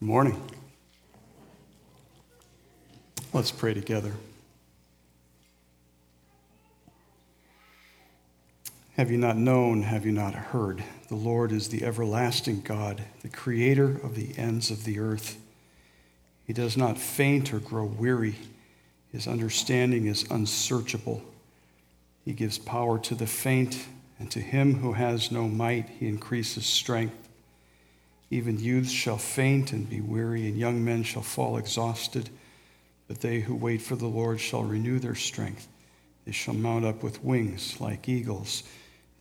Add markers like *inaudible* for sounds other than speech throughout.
Good morning. Let's pray together. Have you not known, have you not heard? The Lord is the everlasting God, the creator of the ends of the earth. He does not faint or grow weary. His understanding is unsearchable. He gives power to the faint, and to him who has no might, he increases strength. Even youths shall faint and be weary, and young men shall fall exhausted. But they who wait for the Lord shall renew their strength. They shall mount up with wings like eagles.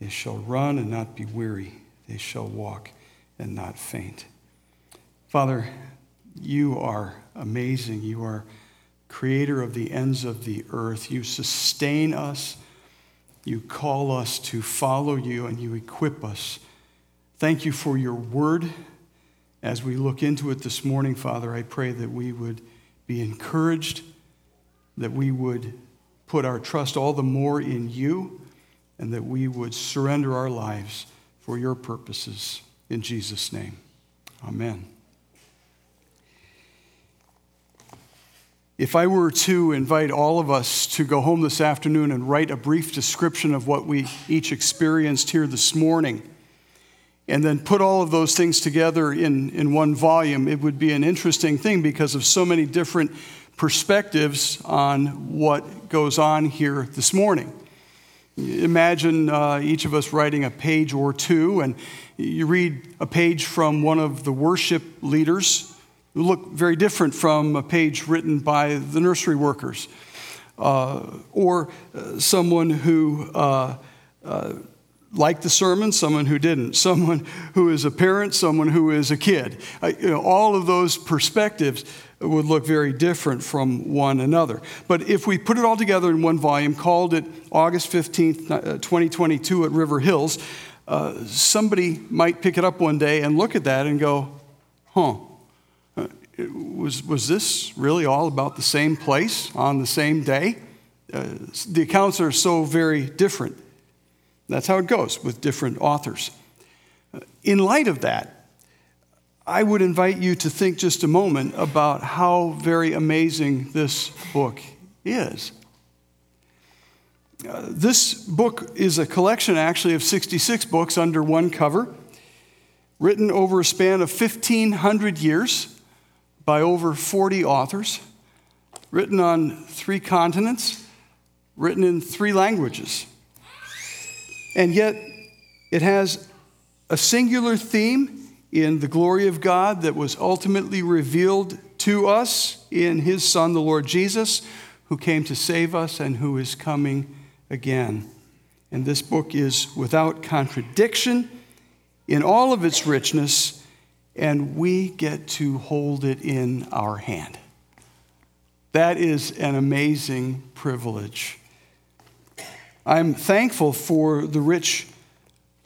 They shall run and not be weary. They shall walk and not faint. Father, you are amazing. You are creator of the ends of the earth. You sustain us. You call us to follow you, and you equip us. Thank you for your word. As we look into it this morning, Father, I pray that we would be encouraged, that we would put our trust all the more in you, and that we would surrender our lives for your purposes. In Jesus' name, amen. If I were to invite all of us to go home this afternoon and write a brief description of what we each experienced here this morning, and then put all of those things together in, in one volume, it would be an interesting thing because of so many different perspectives on what goes on here this morning. Imagine uh, each of us writing a page or two, and you read a page from one of the worship leaders who look very different from a page written by the nursery workers, uh, or uh, someone who uh, uh, liked the sermon, someone who didn't, *laughs* someone who is a parent, someone who is a kid. you know, all of those perspectives would look very different from one another. But if we put it all together in one volume, called it August 15th, 2022 at River Hills, uh, somebody might pick it up one day and look at that and go, huh, uh, was, was this really all about the same place on the same day? Uh, the accounts are so very different. That's how it goes with different authors. In light of that, I would invite you to think just a moment about how very amazing this book is. Uh, this book is a collection, actually, of 66 books under one cover, written over a span of 1,500 years by over 40 authors, written on three continents, written in three languages. And yet, it has a singular theme in the glory of God that was ultimately revealed to us in His Son, the Lord Jesus, who came to save us and who is coming again. And this book is without contradiction in all of its richness, and we get to hold it in our hand. That is an amazing privilege. I'm thankful for the rich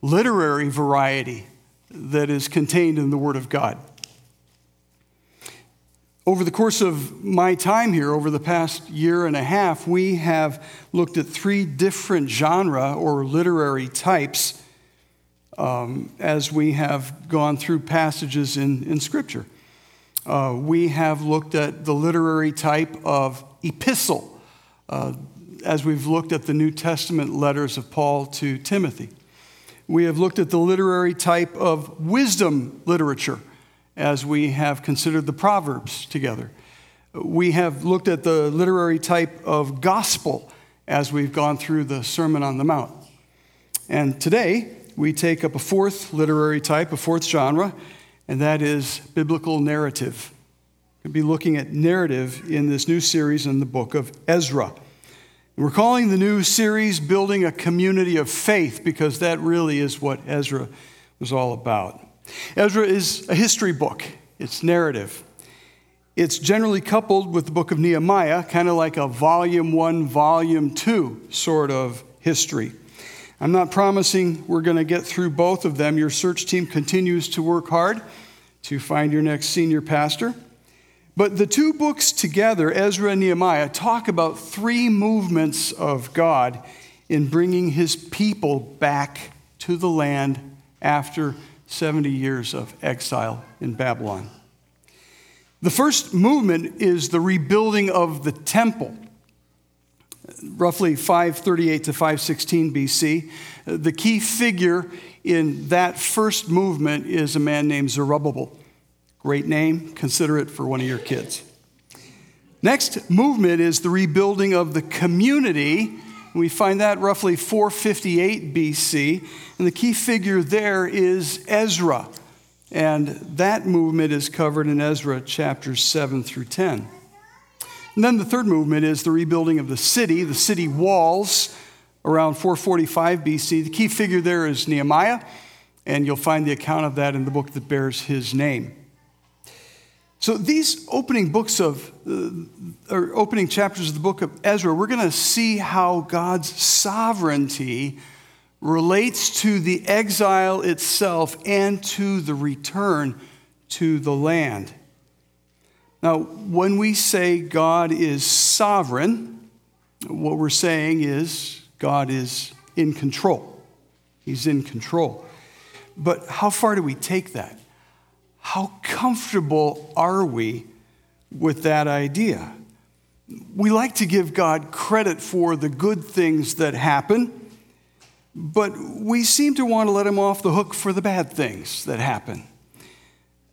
literary variety that is contained in the Word of God. Over the course of my time here, over the past year and a half, we have looked at three different genre or literary types um, as we have gone through passages in, in Scripture. Uh, we have looked at the literary type of epistle. Uh, as we've looked at the New Testament letters of Paul to Timothy. We have looked at the literary type of wisdom literature as we have considered the Proverbs together. We have looked at the literary type of gospel as we've gone through the Sermon on the Mount. And today, we take up a fourth literary type, a fourth genre, and that is biblical narrative. We'll be looking at narrative in this new series in the book of Ezra. We're calling the new series Building a Community of Faith because that really is what Ezra was all about. Ezra is a history book, it's narrative. It's generally coupled with the book of Nehemiah, kind of like a volume one, volume two sort of history. I'm not promising we're going to get through both of them. Your search team continues to work hard to find your next senior pastor. But the two books together, Ezra and Nehemiah, talk about three movements of God in bringing his people back to the land after 70 years of exile in Babylon. The first movement is the rebuilding of the temple, roughly 538 to 516 BC. The key figure in that first movement is a man named Zerubbabel. Great name, consider it for one of your kids. Next movement is the rebuilding of the community. We find that roughly 458 BC. And the key figure there is Ezra. And that movement is covered in Ezra chapters 7 through 10. And then the third movement is the rebuilding of the city, the city walls, around 445 BC. The key figure there is Nehemiah, and you'll find the account of that in the book that bears his name. So, these opening books of, uh, or opening chapters of the book of Ezra, we're going to see how God's sovereignty relates to the exile itself and to the return to the land. Now, when we say God is sovereign, what we're saying is God is in control. He's in control. But how far do we take that? How comfortable are we with that idea? We like to give God credit for the good things that happen, but we seem to want to let him off the hook for the bad things that happen.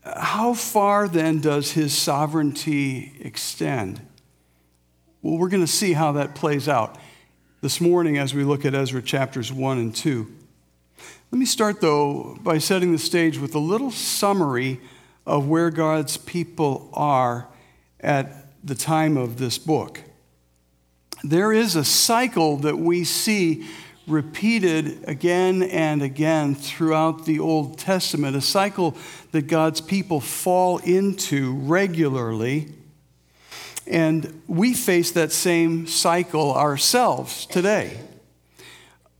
How far then does his sovereignty extend? Well, we're going to see how that plays out this morning as we look at Ezra chapters 1 and 2. Let me start, though, by setting the stage with a little summary of where God's people are at the time of this book. There is a cycle that we see repeated again and again throughout the Old Testament, a cycle that God's people fall into regularly. And we face that same cycle ourselves today.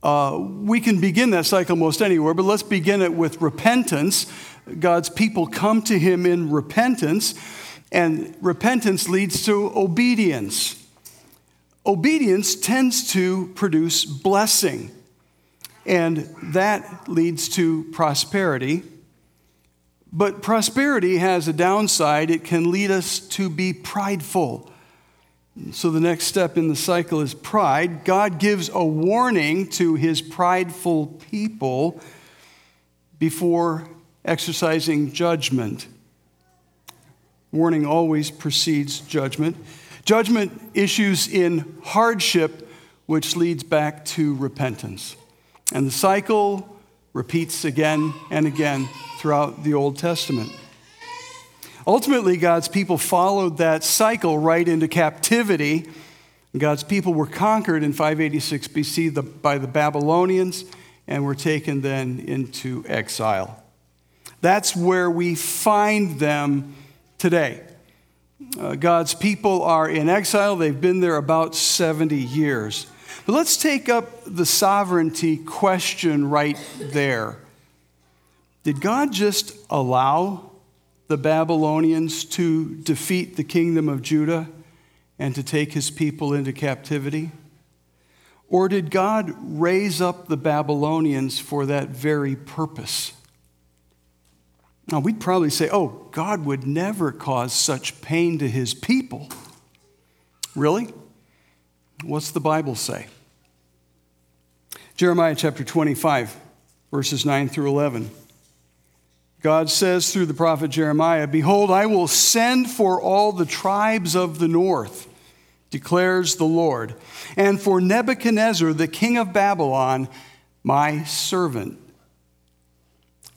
Uh, we can begin that cycle most anywhere, but let's begin it with repentance. God's people come to Him in repentance, and repentance leads to obedience. Obedience tends to produce blessing, and that leads to prosperity. But prosperity has a downside. It can lead us to be prideful so the next step in the cycle is pride. God gives a warning to his prideful people before exercising judgment. Warning always precedes judgment. Judgment issues in hardship, which leads back to repentance. And the cycle repeats again and again throughout the Old Testament. Ultimately, God's people followed that cycle right into captivity. God's people were conquered in 586 BC by the Babylonians and were taken then into exile. That's where we find them today. Uh, God's people are in exile. They've been there about 70 years. But let's take up the sovereignty question right there. Did God just allow the Babylonians to defeat the kingdom of Judah and to take his people into captivity? Or did God raise up the Babylonians for that very purpose? Now, we'd probably say, oh, God would never cause such pain to his people. Really? What's the Bible say? Jeremiah chapter 25, verses 9 through 11. God says through the prophet Jeremiah, Behold, I will send for all the tribes of the north, declares the Lord, and for Nebuchadnezzar, the king of Babylon, my servant.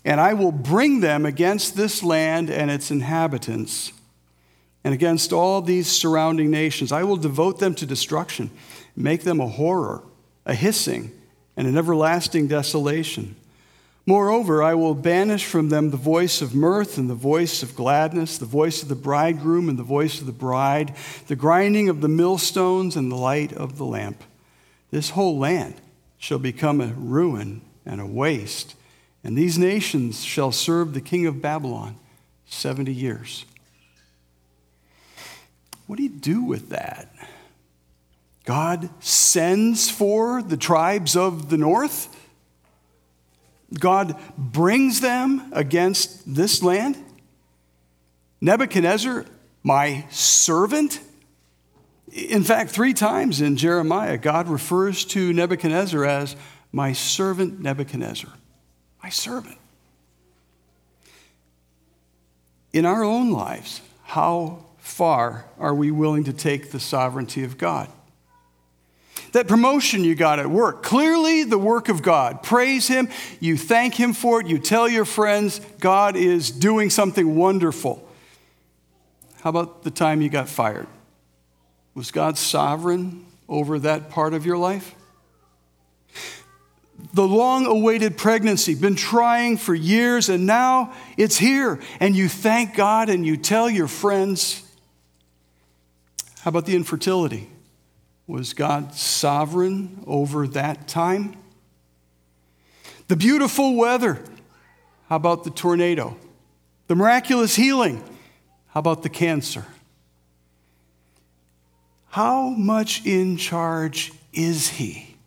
And I will bring them against this land and its inhabitants, and against all these surrounding nations. I will devote them to destruction, make them a horror, a hissing, and an everlasting desolation. Moreover, I will banish from them the voice of mirth and the voice of gladness, the voice of the bridegroom and the voice of the bride, the grinding of the millstones and the light of the lamp. This whole land shall become a ruin and a waste, and these nations shall serve the king of Babylon 70 years. What do you do with that? God sends for the tribes of the north? God brings them against this land. Nebuchadnezzar my servant? In fact, three times in Jeremiah, God refers to Nebuchadnezzar as my servant Nebuchadnezzar. My servant. In our own lives, how far are we willing to take the sovereignty of God? That promotion you got at work, clearly the work of God. Praise Him, you thank Him for it, you tell your friends God is doing something wonderful. How about the time you got fired? Was God sovereign over that part of your life? The long awaited pregnancy, been trying for years, and now it's here, and you thank God and you tell your friends. How about the infertility? Was God sovereign over that time? The beautiful weather. How about the tornado? The miraculous healing. How about the cancer? How much in charge is he?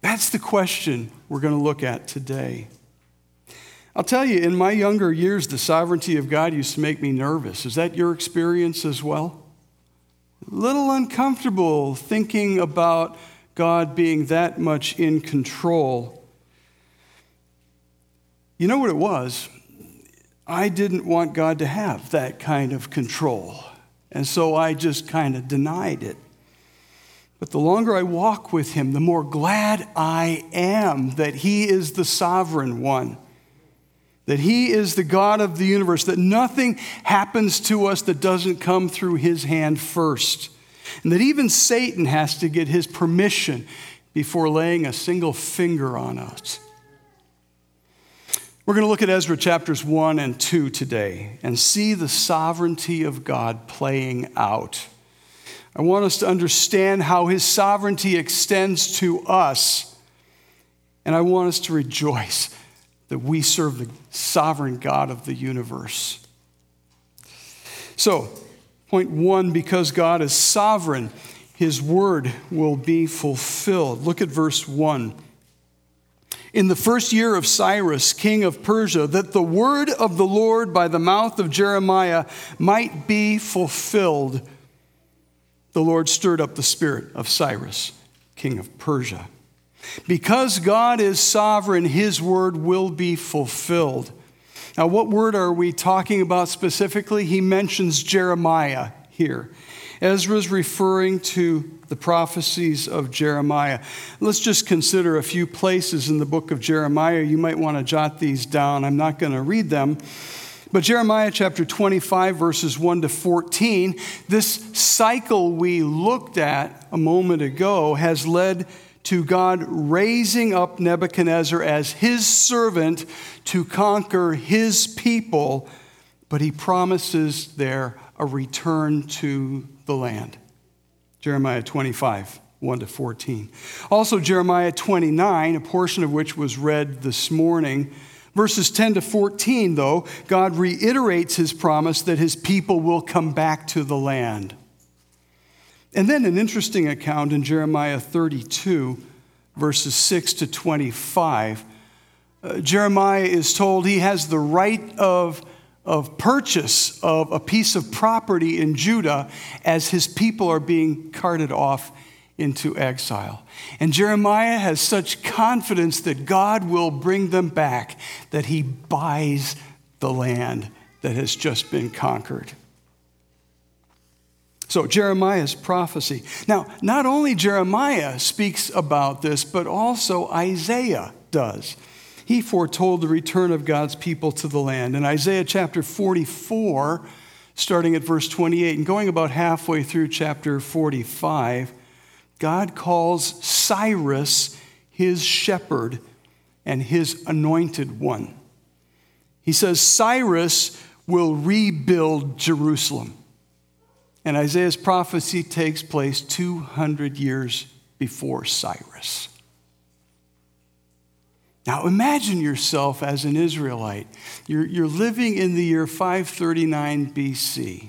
That's the question we're going to look at today. I'll tell you, in my younger years, the sovereignty of God used to make me nervous. Is that your experience as well? Little uncomfortable thinking about God being that much in control. You know what it was? I didn't want God to have that kind of control. And so I just kind of denied it. But the longer I walk with him, the more glad I am that he is the sovereign one, that he is the God of the universe, that nothing happens to us that doesn't come through his hand first, and that even Satan has to get his permission before laying a single finger on us. We're going to look at Ezra chapters 1 and 2 today and see the sovereignty of God playing out. I want us to understand how his sovereignty extends to us. And I want us to rejoice that we serve the sovereign God of the universe. So, point one because God is sovereign, his word will be fulfilled. Look at verse one. In the first year of Cyrus, king of Persia, that the word of the Lord by the mouth of Jeremiah might be fulfilled the Lord stirred up the spirit of Cyrus, king of Persia. Because God is sovereign, his word will be fulfilled. Now, what word are we talking about specifically? He mentions Jeremiah here. Ezra's referring to the prophecies of Jeremiah. Let's just consider a few places in the book of Jeremiah. You might want to jot these down. I'm not going to read them. But Jeremiah chapter 25, verses 1 to 14, this cycle we looked at a moment ago has led to God raising up Nebuchadnezzar as his servant to conquer his people, but he promises there a return to the land. Jeremiah 25. 1 to 14. Also, Jeremiah 29, a portion of which was read this morning, Verses 10 to 14, though, God reiterates his promise that his people will come back to the land. And then an interesting account in Jeremiah 32, verses 6 to 25. Uh, Jeremiah is told he has the right of, of purchase of a piece of property in Judah as his people are being carted off into exile. And Jeremiah has such confidence that God will bring them back that he buys the land that has just been conquered. So, Jeremiah's prophecy. Now, not only Jeremiah speaks about this, but also Isaiah does. He foretold the return of God's people to the land. In Isaiah chapter 44, starting at verse 28 and going about halfway through chapter 45, God calls Cyrus his shepherd and his anointed one. He says, Cyrus will rebuild Jerusalem. And Isaiah's prophecy takes place 200 years before Cyrus. Now imagine yourself as an Israelite. You're, you're living in the year 539 BC.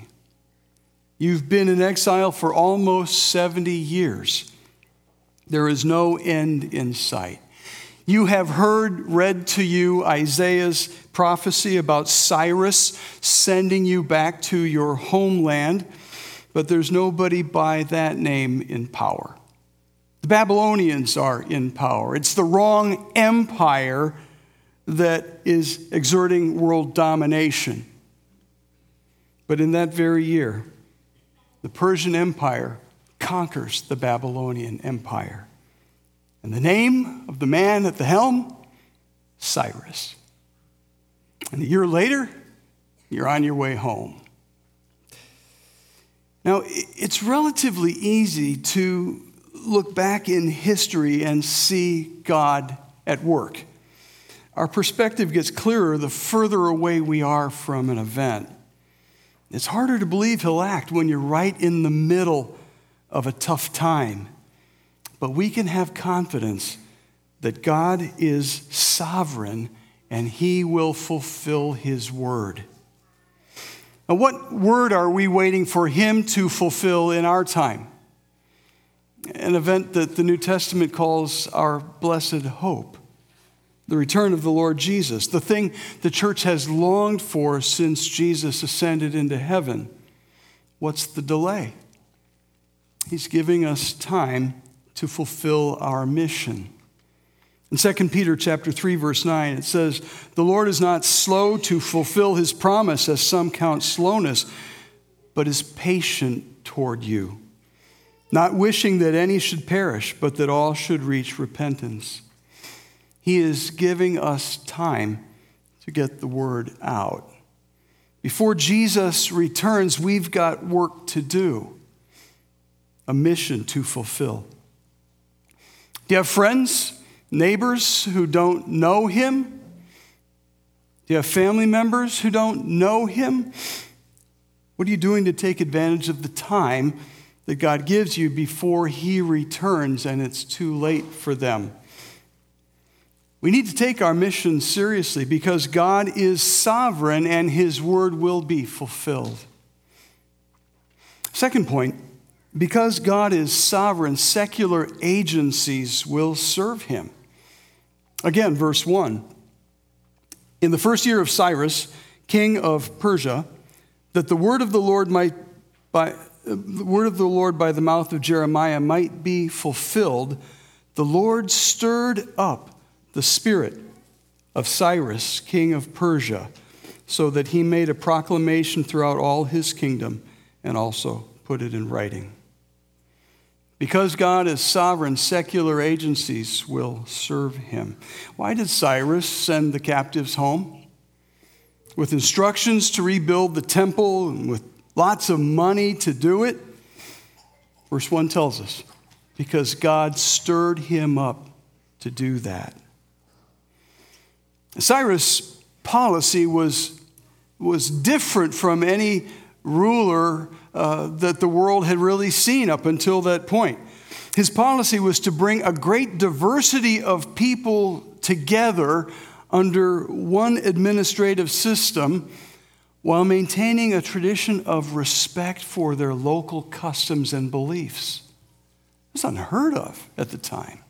You've been in exile for almost 70 years. There is no end in sight. You have heard read to you Isaiah's prophecy about Cyrus sending you back to your homeland, but there's nobody by that name in power. The Babylonians are in power. It's the wrong empire that is exerting world domination. But in that very year, the Persian Empire conquers the Babylonian Empire. And the name of the man at the helm? Cyrus. And a year later, you're on your way home. Now, it's relatively easy to look back in history and see God at work. Our perspective gets clearer the further away we are from an event. It's harder to believe He'll act when you're right in the middle of a tough time. But we can have confidence that God is sovereign and He will fulfill His word. Now, what word are we waiting for Him to fulfill in our time? An event that the New Testament calls our blessed hope the return of the Lord Jesus, the thing the church has longed for since Jesus ascended into heaven. What's the delay? He's giving us time to fulfill our mission. In 2 Peter chapter 3 verse 9 it says, "The Lord is not slow to fulfill his promise as some count slowness, but is patient toward you, not wishing that any should perish, but that all should reach repentance." He is giving us time to get the word out. Before Jesus returns, we've got work to do, a mission to fulfill. Do you have friends, neighbors who don't know him? Do you have family members who don't know him? What are you doing to take advantage of the time that God gives you before he returns and it's too late for them? We need to take our mission seriously because God is sovereign and his word will be fulfilled. Second point because God is sovereign, secular agencies will serve him. Again, verse 1. In the first year of Cyrus, king of Persia, that the word of the Lord might by the word of the Lord by the mouth of Jeremiah might be fulfilled, the Lord stirred up the spirit of Cyrus, king of Persia, so that he made a proclamation throughout all his kingdom and also put it in writing. Because God is sovereign, secular agencies will serve him. Why did Cyrus send the captives home? With instructions to rebuild the temple and with lots of money to do it? Verse 1 tells us because God stirred him up to do that. Cyrus' policy was, was different from any ruler uh, that the world had really seen up until that point. His policy was to bring a great diversity of people together under one administrative system while maintaining a tradition of respect for their local customs and beliefs. It was unheard of at the time.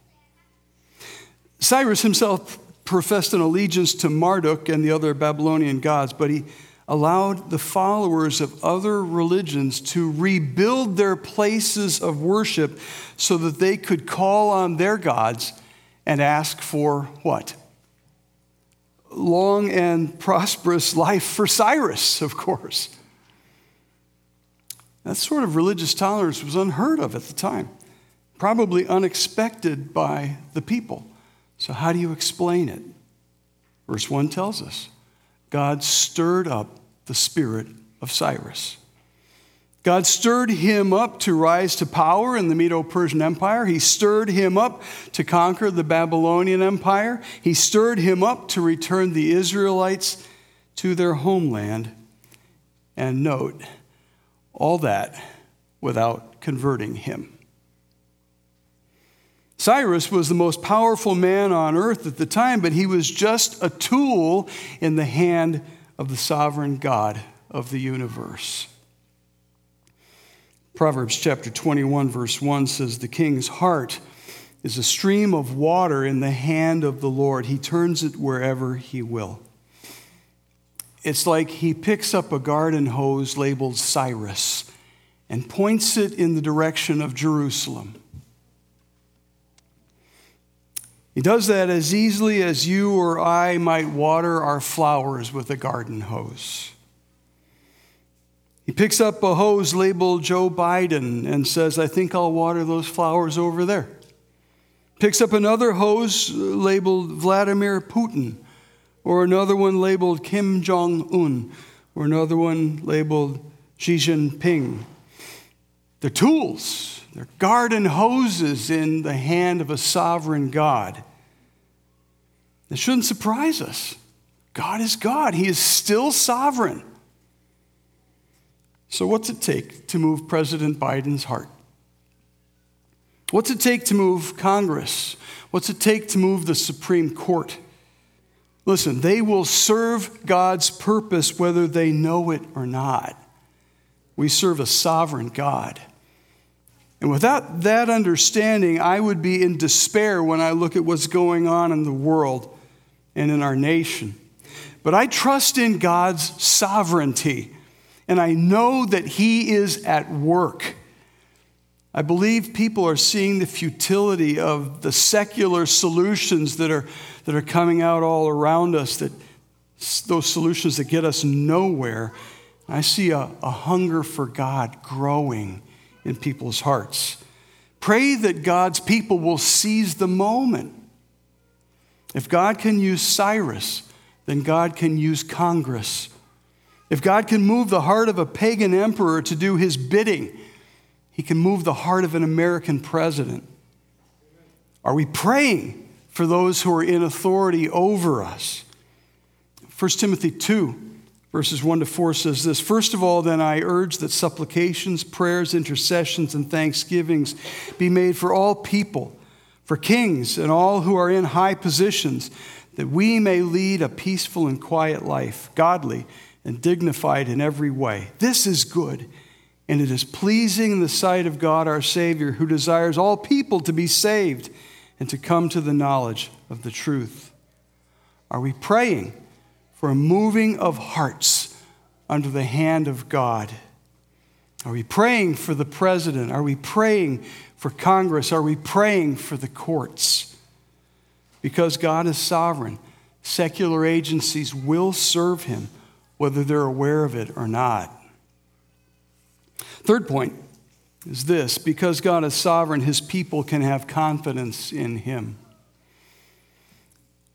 Cyrus himself professed an allegiance to Marduk and the other Babylonian gods, but he allowed the followers of other religions to rebuild their places of worship so that they could call on their gods and ask for what? Long and prosperous life for Cyrus, of course. That sort of religious tolerance was unheard of at the time, probably unexpected by the people. So, how do you explain it? Verse 1 tells us God stirred up the spirit of Cyrus. God stirred him up to rise to power in the Medo Persian Empire. He stirred him up to conquer the Babylonian Empire. He stirred him up to return the Israelites to their homeland. And note, all that without converting him. Cyrus was the most powerful man on earth at the time, but he was just a tool in the hand of the sovereign God of the universe. Proverbs chapter 21, verse 1 says, The king's heart is a stream of water in the hand of the Lord. He turns it wherever He will. It's like He picks up a garden hose labeled Cyrus and points it in the direction of Jerusalem. He does that as easily as you or I might water our flowers with a garden hose. He picks up a hose labeled Joe Biden and says, I think I'll water those flowers over there. Picks up another hose labeled Vladimir Putin, or another one labeled Kim Jong un, or another one labeled Xi Jinping. They're tools, they're garden hoses in the hand of a sovereign God. It shouldn't surprise us. God is God, He is still sovereign. So, what's it take to move President Biden's heart? What's it take to move Congress? What's it take to move the Supreme Court? Listen, they will serve God's purpose whether they know it or not. We serve a sovereign God. And without that understanding, I would be in despair when I look at what's going on in the world and in our nation. But I trust in God's sovereignty and I know that He is at work. I believe people are seeing the futility of the secular solutions that are, that are coming out all around us, that those solutions that get us nowhere. I see a, a hunger for God growing in people's hearts. Pray that God's people will seize the moment. If God can use Cyrus, then God can use Congress. If God can move the heart of a pagan emperor to do his bidding, he can move the heart of an American president. Are we praying for those who are in authority over us? 1 Timothy 2, verses 1 to 4 says this First of all, then, I urge that supplications, prayers, intercessions, and thanksgivings be made for all people, for kings and all who are in high positions, that we may lead a peaceful and quiet life, godly and dignified in every way. This is good, and it is pleasing in the sight of God our Savior, who desires all people to be saved and to come to the knowledge of the truth. Are we praying for a moving of hearts under the hand of God? Are we praying for the president? Are we praying for Congress? Are we praying for the courts? Because God is sovereign, secular agencies will serve him whether they're aware of it or not. Third point is this because God is sovereign, his people can have confidence in him.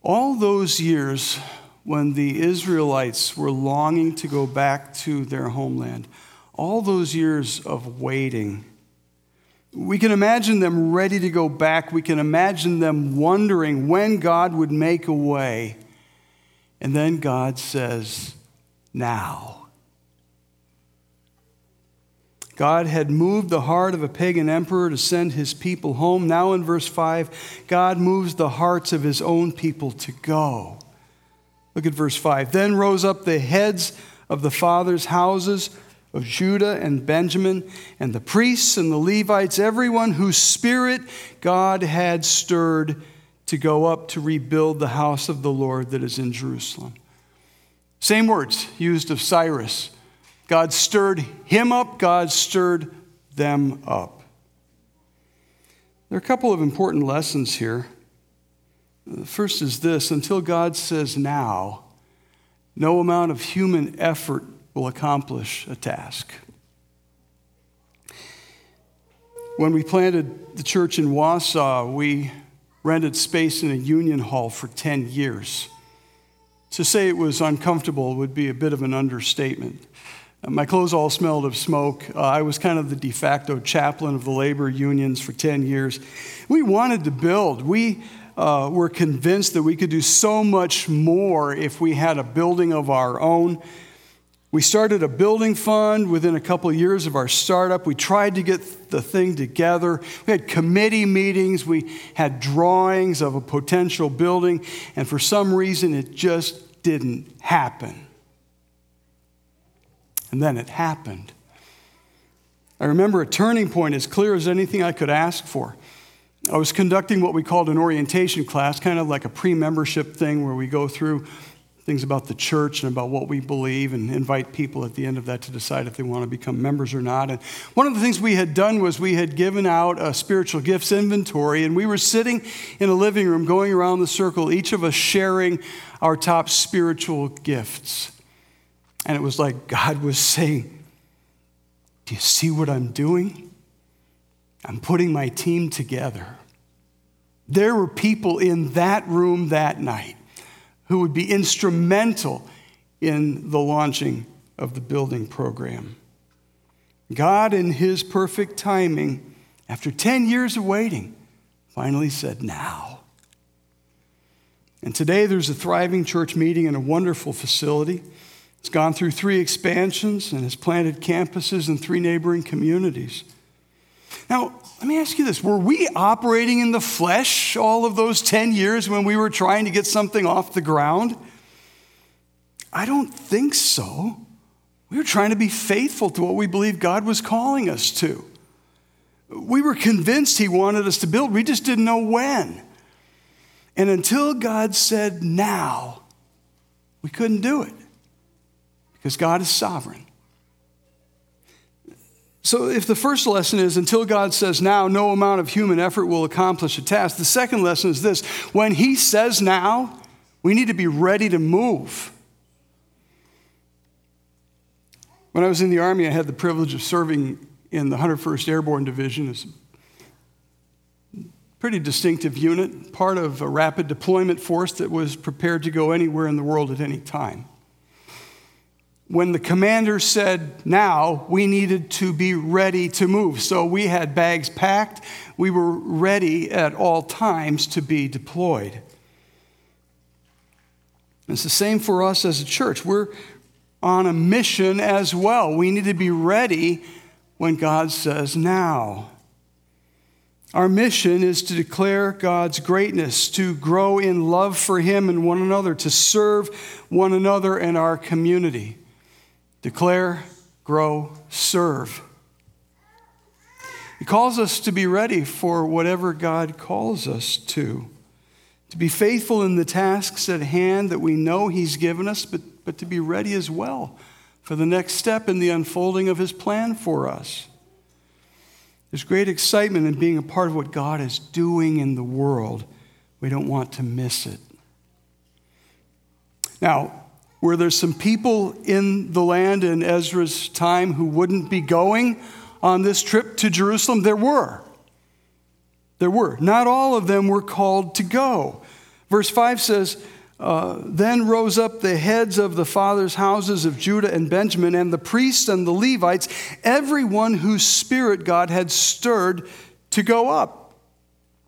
All those years when the Israelites were longing to go back to their homeland, all those years of waiting, we can imagine them ready to go back. We can imagine them wondering when God would make a way. And then God says, now. God had moved the heart of a pagan emperor to send his people home. Now, in verse 5, God moves the hearts of his own people to go. Look at verse 5. Then rose up the heads of the fathers' houses of Judah and Benjamin, and the priests and the Levites, everyone whose spirit God had stirred to go up to rebuild the house of the Lord that is in Jerusalem. Same words used of Cyrus. God stirred him up, God stirred them up. There are a couple of important lessons here. First is this until God says now, no amount of human effort will accomplish a task. When we planted the church in Wausau, we rented space in a union hall for 10 years. To say it was uncomfortable would be a bit of an understatement. Uh, my clothes all smelled of smoke. Uh, I was kind of the de facto chaplain of the labor unions for 10 years. We wanted to build. We uh, were convinced that we could do so much more if we had a building of our own. We started a building fund within a couple of years of our startup. We tried to get the thing together. We had committee meetings. We had drawings of a potential building. And for some reason, it just didn't happen. And then it happened. I remember a turning point as clear as anything I could ask for. I was conducting what we called an orientation class, kind of like a pre membership thing where we go through things about the church and about what we believe and invite people at the end of that to decide if they want to become members or not. And one of the things we had done was we had given out a spiritual gifts inventory, and we were sitting in a living room going around the circle, each of us sharing our top spiritual gifts. And it was like God was saying, Do you see what I'm doing? I'm putting my team together. There were people in that room that night who would be instrumental in the launching of the building program. God, in His perfect timing, after 10 years of waiting, finally said, Now. And today there's a thriving church meeting in a wonderful facility. It's gone through three expansions and has planted campuses in three neighboring communities. Now, let me ask you this Were we operating in the flesh all of those 10 years when we were trying to get something off the ground? I don't think so. We were trying to be faithful to what we believed God was calling us to. We were convinced He wanted us to build, we just didn't know when. And until God said now, we couldn't do it because God is sovereign. So, if the first lesson is until God says now, no amount of human effort will accomplish a task, the second lesson is this when He says now, we need to be ready to move. When I was in the Army, I had the privilege of serving in the 101st Airborne Division. It's a pretty distinctive unit, part of a rapid deployment force that was prepared to go anywhere in the world at any time when the commander said now, we needed to be ready to move. So we had bags packed. We were ready at all times to be deployed. It's the same for us as a church. We're on a mission as well. We need to be ready when God says now. Our mission is to declare God's greatness, to grow in love for Him and one another, to serve one another and our community. Declare, grow, serve. He calls us to be ready for whatever God calls us to, to be faithful in the tasks at hand that we know He's given us, but, but to be ready as well for the next step in the unfolding of His plan for us. There's great excitement in being a part of what God is doing in the world. We don't want to miss it. Now, were there some people in the land in Ezra's time who wouldn't be going on this trip to Jerusalem? There were. There were. Not all of them were called to go. Verse 5 says, uh, Then rose up the heads of the fathers' houses of Judah and Benjamin, and the priests and the Levites, everyone whose spirit God had stirred to go up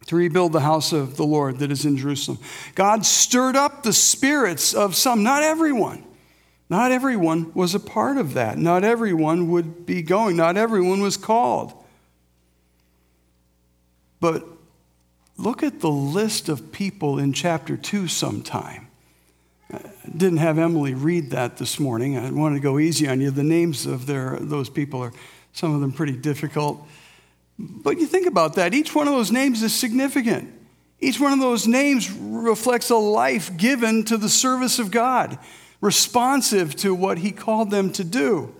to rebuild the house of the Lord that is in Jerusalem. God stirred up the spirits of some, not everyone. Not everyone was a part of that. Not everyone would be going. Not everyone was called. But look at the list of people in chapter 2 sometime. Didn't have Emily read that this morning. I wanted to go easy on you. The names of their, those people are, some of them, pretty difficult. But you think about that. Each one of those names is significant. Each one of those names reflects a life given to the service of God, responsive to what He called them to do.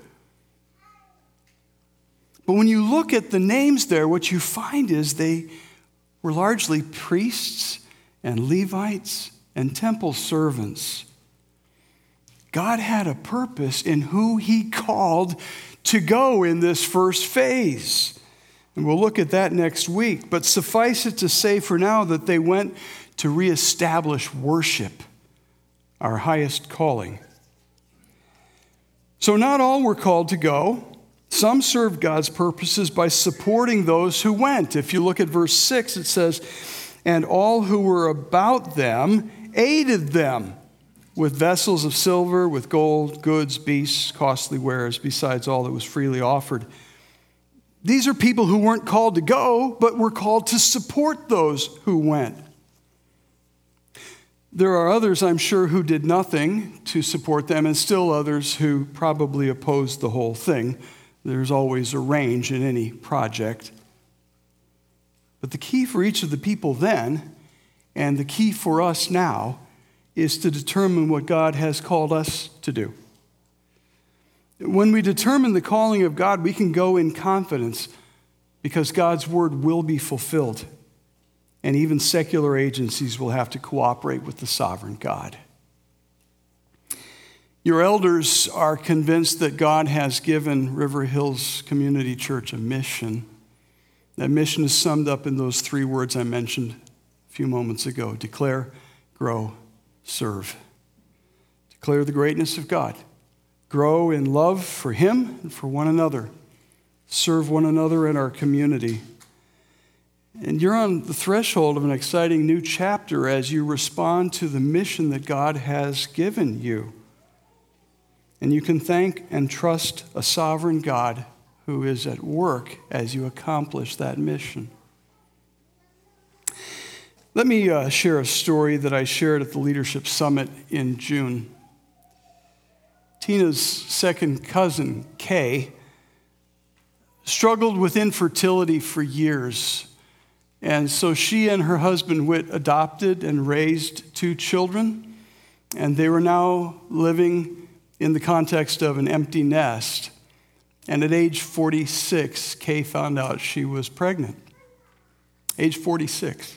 But when you look at the names there, what you find is they were largely priests and Levites and temple servants. God had a purpose in who He called to go in this first phase. And we'll look at that next week. But suffice it to say for now that they went to reestablish worship, our highest calling. So, not all were called to go. Some served God's purposes by supporting those who went. If you look at verse 6, it says, And all who were about them aided them with vessels of silver, with gold, goods, beasts, costly wares, besides all that was freely offered. These are people who weren't called to go, but were called to support those who went. There are others, I'm sure, who did nothing to support them, and still others who probably opposed the whole thing. There's always a range in any project. But the key for each of the people then, and the key for us now, is to determine what God has called us to do. When we determine the calling of God, we can go in confidence because God's word will be fulfilled. And even secular agencies will have to cooperate with the sovereign God. Your elders are convinced that God has given River Hills Community Church a mission. That mission is summed up in those three words I mentioned a few moments ago declare, grow, serve. Declare the greatness of God. Grow in love for Him and for one another. Serve one another in our community. And you're on the threshold of an exciting new chapter as you respond to the mission that God has given you. And you can thank and trust a sovereign God who is at work as you accomplish that mission. Let me uh, share a story that I shared at the Leadership Summit in June. Tina's second cousin, Kay, struggled with infertility for years. And so she and her husband Whit adopted and raised two children, and they were now living in the context of an empty nest. And at age 46, Kay found out she was pregnant. Age 46.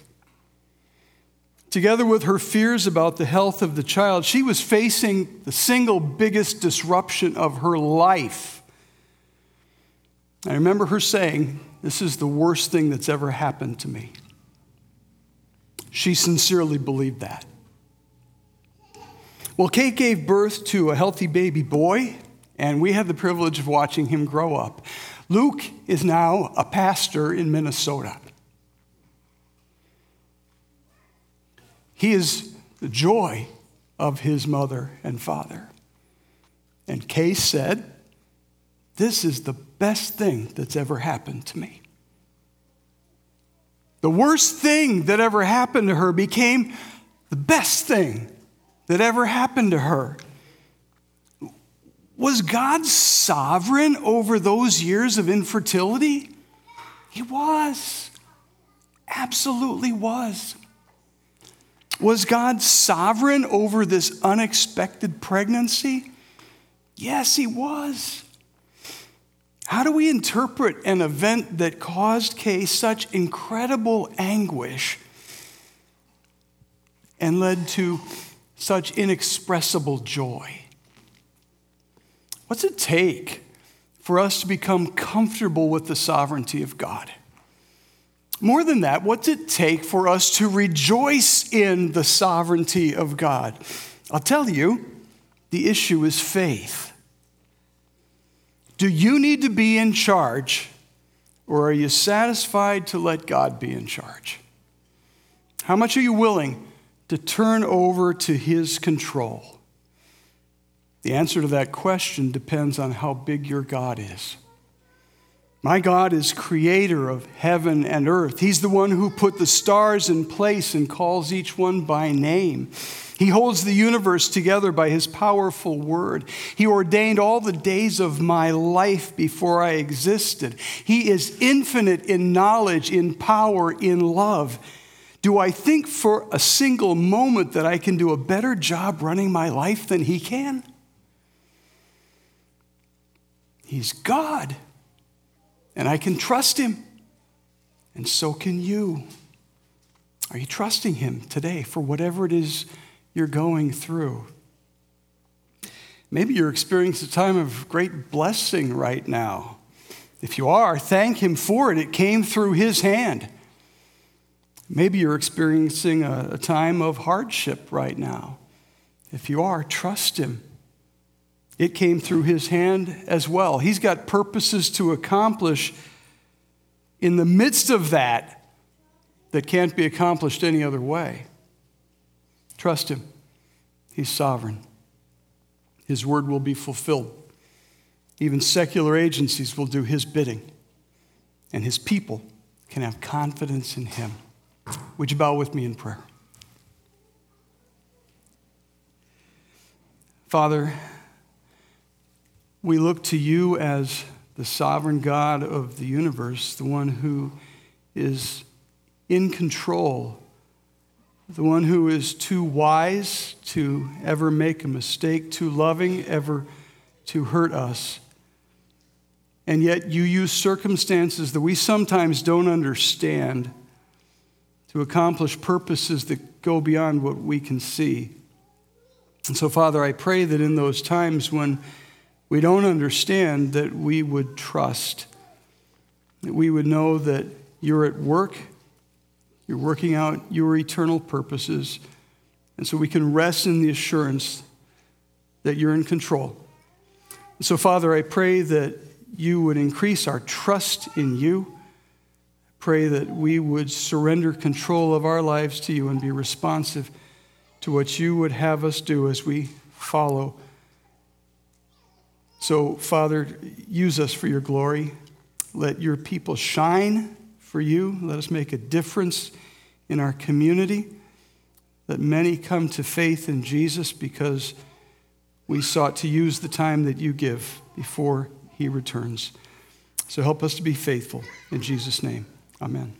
Together with her fears about the health of the child, she was facing the single biggest disruption of her life. I remember her saying, This is the worst thing that's ever happened to me. She sincerely believed that. Well, Kay gave birth to a healthy baby boy, and we had the privilege of watching him grow up. Luke is now a pastor in Minnesota. He is the joy of his mother and father. And Kay said, This is the best thing that's ever happened to me. The worst thing that ever happened to her became the best thing that ever happened to her. Was God sovereign over those years of infertility? He was. Absolutely was. Was God sovereign over this unexpected pregnancy? Yes, He was. How do we interpret an event that caused Kay such incredible anguish and led to such inexpressible joy. What's it take for us to become comfortable with the sovereignty of God? More than that, what's it take for us to rejoice in the sovereignty of God? I'll tell you, the issue is faith. Do you need to be in charge, or are you satisfied to let God be in charge? How much are you willing to turn over to His control? The answer to that question depends on how big your God is. My God is creator of heaven and earth. He's the one who put the stars in place and calls each one by name. He holds the universe together by his powerful word. He ordained all the days of my life before I existed. He is infinite in knowledge, in power, in love. Do I think for a single moment that I can do a better job running my life than He can? He's God, and I can trust Him, and so can you. Are you trusting Him today for whatever it is you're going through? Maybe you're experiencing a time of great blessing right now. If you are, thank Him for it. It came through His hand. Maybe you're experiencing a, a time of hardship right now. If you are, trust Him. It came through His hand as well. He's got purposes to accomplish in the midst of that that can't be accomplished any other way. Trust Him. He's sovereign. His word will be fulfilled. Even secular agencies will do His bidding, and His people can have confidence in Him. Would you bow with me in prayer? Father, we look to you as the sovereign God of the universe, the one who is in control, the one who is too wise to ever make a mistake, too loving ever to hurt us. And yet you use circumstances that we sometimes don't understand to accomplish purposes that go beyond what we can see. And so, Father, I pray that in those times when we don't understand, that we would trust, that we would know that you're at work, you're working out your eternal purposes, and so we can rest in the assurance that you're in control. So, Father, I pray that you would increase our trust in you. Pray that we would surrender control of our lives to you and be responsive to what you would have us do as we follow. So, Father, use us for your glory. Let your people shine for you. Let us make a difference in our community. Let many come to faith in Jesus because we sought to use the time that you give before he returns. So help us to be faithful. In Jesus' name, amen.